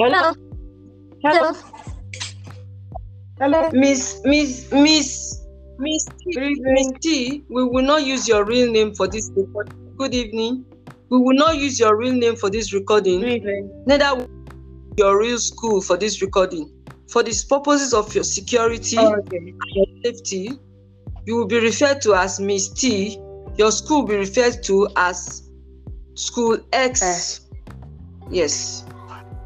Hello. Hello. Hello. Miss Miss Miss Miss T, Miss. T, we will not use your real name for this recording. Good evening. We will not use your real name for this recording. Good evening. Neither will your real school for this recording. For the purposes of your security Oh, okay. and safety, you will be referred to as Miss T. Your school will be referred to as School X. S. Yes.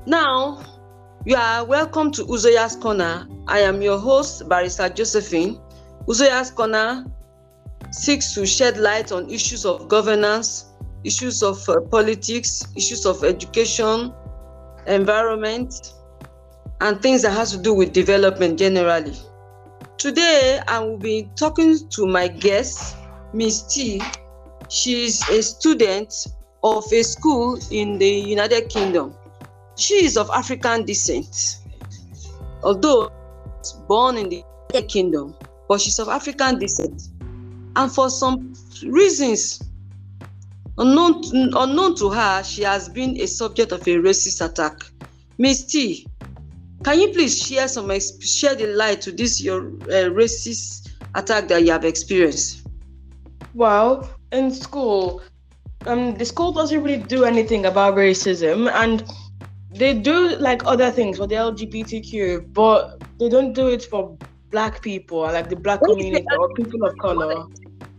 Now, you are welcome to Uzoya's Corner. I am your host, Barrister Josephine. Uzoya's Corner seeks to shed light on issues of governance, issues of uh, politics, issues of education, environment, and things that has to do with development generally. Today, I will be talking to my guest, Miss T. She is a student of a school in the United Kingdom. She is of African descent, although born in the United Kingdom, but she's of African descent. And for some reasons unknown unknown to her, she has been a subject of a racist attack. Miss T, can you please share some share the light to this your uh, racist attack that you have experienced? Well, in school, um, the school doesn't really do anything about racism, and they do like other things for the LGBTQ, but they don't do it for black people, like the black community or people of color.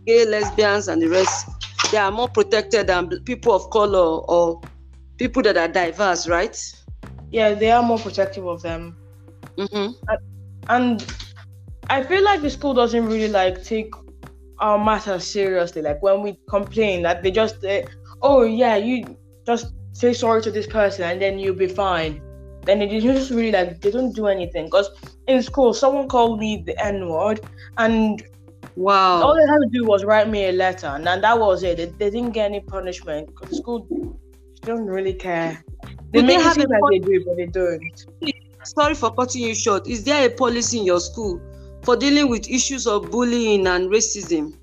Gay, lesbians, and the rest, they are more protected than people of color or people that are diverse, right? Yeah, they are more protective of them. Mm-hmm. and I feel like the school doesn't really like take our matter seriously. Like when we complain, that they just, uh, oh yeah, you just say sorry to this person and then you'll be fine. Then they just really like they don't do anything. Cause in school, someone called me the N word, and Wow. all they had to do was write me a letter, and then that was it. They, they didn't get any punishment. Cause school don't really care. They they it have seem a like they do, but they don't. Sorry for cutting you short. Is there a policy in your school for dealing with issues of bullying and racism?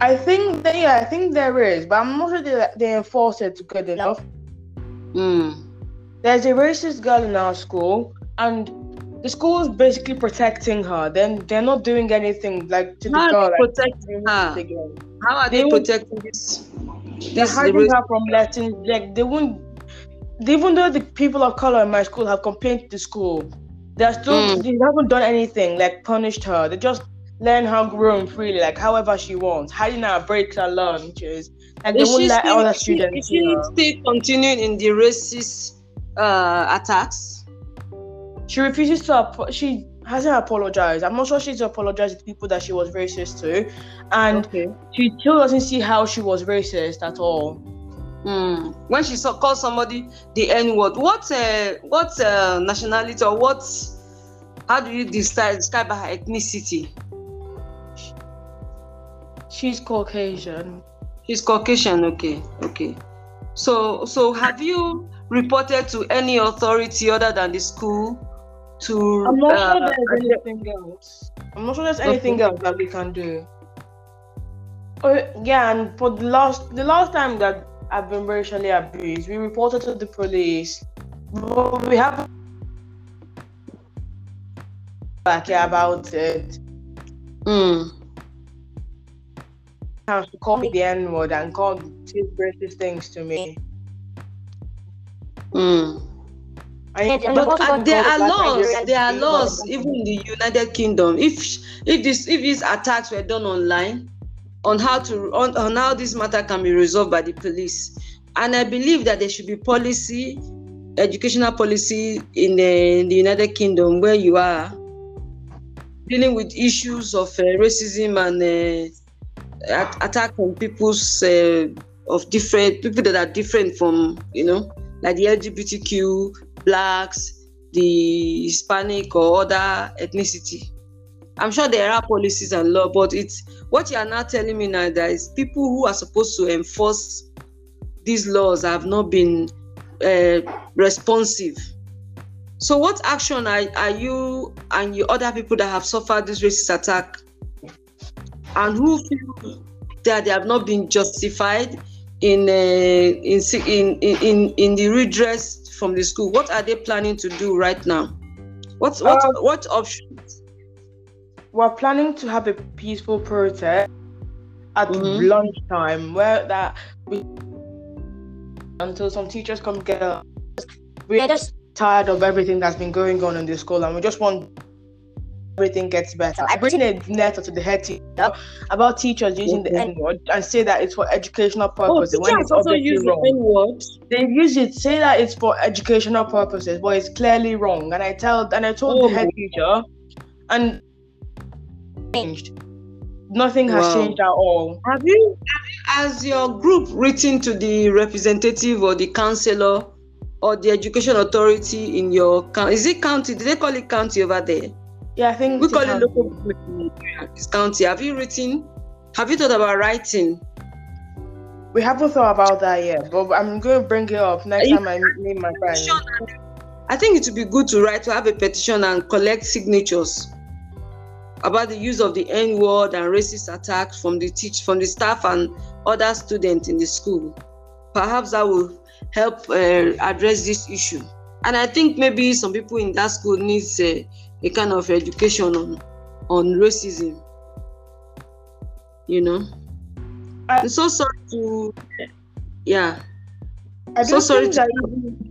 I think that, yeah, I think there is, but I'm not sure they, they enforce it good enough. Mm. There's a racist girl in our school, and the school is basically protecting her. Then they're not doing anything like to the How girl. are they Like, protecting her? How are they They protecting this? They're this hiding race- her from letting like they won't. Even though the people of color in my school have complained to the school, they're still Mm. they haven't done anything like punished her. They just letting her roam freely, like however she wants, hiding her breaks her lunches, and they Is won't let still, other students is she her. still continuing in the racist uh, attacks? She refuses to. She hasn't apologized. I'm not sure she's apologized to people that she was racist to, and Okay. she still doesn't see how she was racist at all. Mm. When she saw, called somebody the N word, what uh, what uh, nationality or what? How do you describe her ethnicity? She's Caucasian. She's Caucasian. Okay, okay. So so have you reported to any authority other than the school to? I'm not uh, sure there's anything else. I'm not sure there's anything else that we can do. Oh yeah, and for the last the last time that I've been racially abused, we reported to the police. But we haven't back about it. mm. Have to call me the N word and call say racist things to me. Mm. I, And- and But uh, there are laws. There are laws even in the United Kingdom. If if this if these attacks were done online, on how to on, on how this matter can be resolved by the police, and I believe that there should be policy, educational policy in the, in the United Kingdom where you are dealing with issues of uh, racism and uh, at- attack on people's uh, of different people that are different from you know like the LGBTQ, blacks, the Hispanic or other ethnicity. I'm sure there are policies and law, but it's what you are now telling me now that is people who are supposed to enforce these laws have not been uh, responsive. So, what action are, are you and your other people that have suffered this racist attack and who feel that they have not been justified in uh, in, in in in the redress from the school. What are they planning to do right now? What's what Um, what options? We're planning to have a peaceful protest at Mhm. lunchtime where that we until some teachers come get us. We're just tired of everything that's been going on in the school and we just want everything gets better. I bring a letter to the head teacher about teachers using the N word and say that it's for educational Oh, purposes when teachers it's also obviously use the. N word. They use it, say that it's for educational purposes, but it's clearly wrong. And I tell and I told Oh. the head oh. teacher and changed. Nothing has Wow. changed at all. Have you, has your group written to the representative or the councillor or the education authority in your county? Is it county? Do they call it county over there? Yeah, I think We call it local government in Nigeria. It's county. Have you written? Have you thought about writing? We haven't thought about that yet, but I'm going to bring it up next time I meet my friend. I think it would be good to write to have a petition and collect signatures about the use of the N word and racist attacks from the teach from the staff and other students in the school. Perhaps that will help uh, address this issue. And I think maybe some people in that school needs a, a kind of education on on racism. You know, I- I'm so sorry to yeah. I'm so sorry to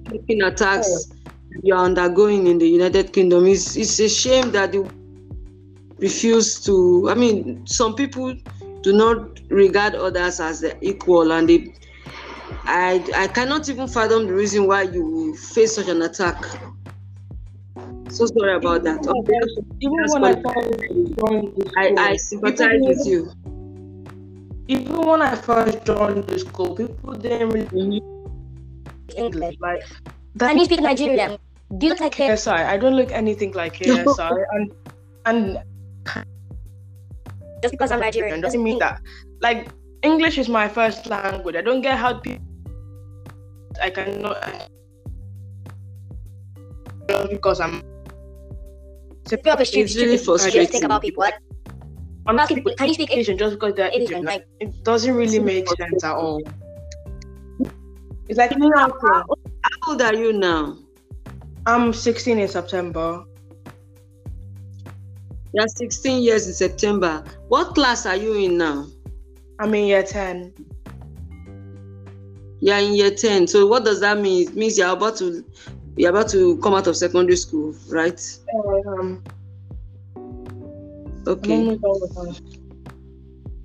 sleeping attacks you're undergoing in the United Kingdom. It's, it's a shame that you refuse to. I mean, some people do not regard others as their equal, and they. I I cannot even fathom the reason why you face such an attack. So sorry about that. even when I what- first joined the I, school, I sympathize people- with you. Even when I first joined the school, people didn't really speak English. Like Can you speak Nigerian? Do you look like him? KSI, I don't look anything like KSI, and and Just because I'm it Nigerian doesn't mean that. Like English is my first language. I don't get how people. I cannot. Just because I'm. If you're up a street, It's really you just think about people. Like, I'm asking people, can you speak Asian just because they're Asian? Asian. Like, Like, it doesn't really make sense at all. It's like me now. How old are you now? I'm 16 in September. You're 16 years in September. What class are you in now? I'm in year 10. You're in year 10. So what does that mean? It means you're about to you're about to come out of secondary school, right? Um, Okay.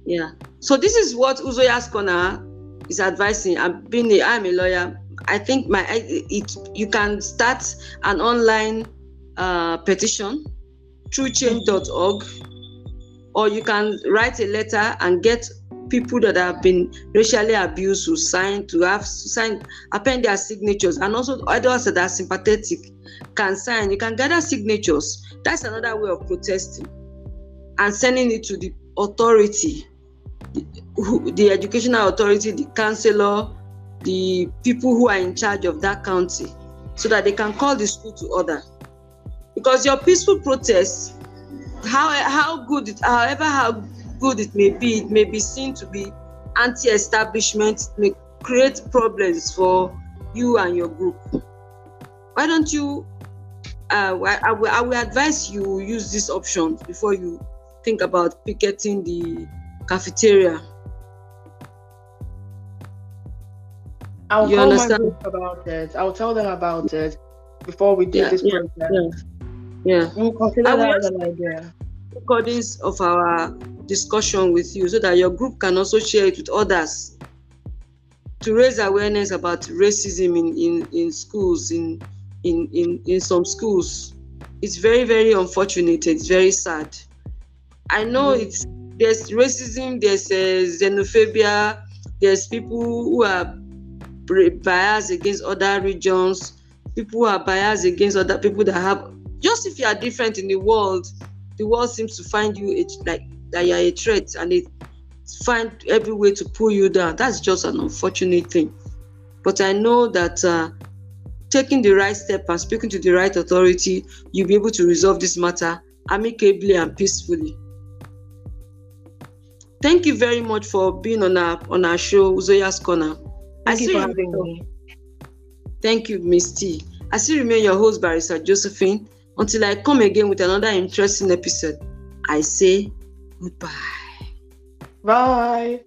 Yeah. So this is what Uzoya's corner is advising. I'm being a, I'm a lawyer. I think my it you can start an online uh, petition through change.org or you can write a letter and get people that have been racially abused who sign to have to sign append their signatures. And also others that are sympathetic can sign. You can gather signatures. That's another way of protesting and sending it to the authority the, the educational authority the counselor the people who are in charge of that county so that they can call the school to order. Because your peaceful protest how how good however how good it may be it may be seen to be anti-establishment it may create problems for you and your group why don't you uh, I, will, I will advise you use these options before you think about picketing the cafeteria I'll You call understand? my group about it. I'll tell them about it before we do Yeah, this yeah, protest. yeah We'll consider I that as an idea. recordings of our discussion with you so that your group can also share it with others to raise awareness about racism in, in, in schools, in, in, in, in some schools. It's very, very unfortunate. It's very sad. I know Mhm. it's there's racism, there's uh, xenophobia, there's people who are biased against other regions, people who are biased against other people that have just if you are different in the world, the world seems to find you like that you are a threat and they find every way to pull you down. That's just an unfortunate thing. But I know that uh, taking the right step and speaking to the right authority, you'll be able to resolve this matter amicably and peacefully. Thank you very much for being on our on our show, Zoya's Corner. Thank you for having me. Thank you, Miss T. I still remain your host, Barrister Josephine. Until I come again with another interesting episode, I say goodbye. Bye.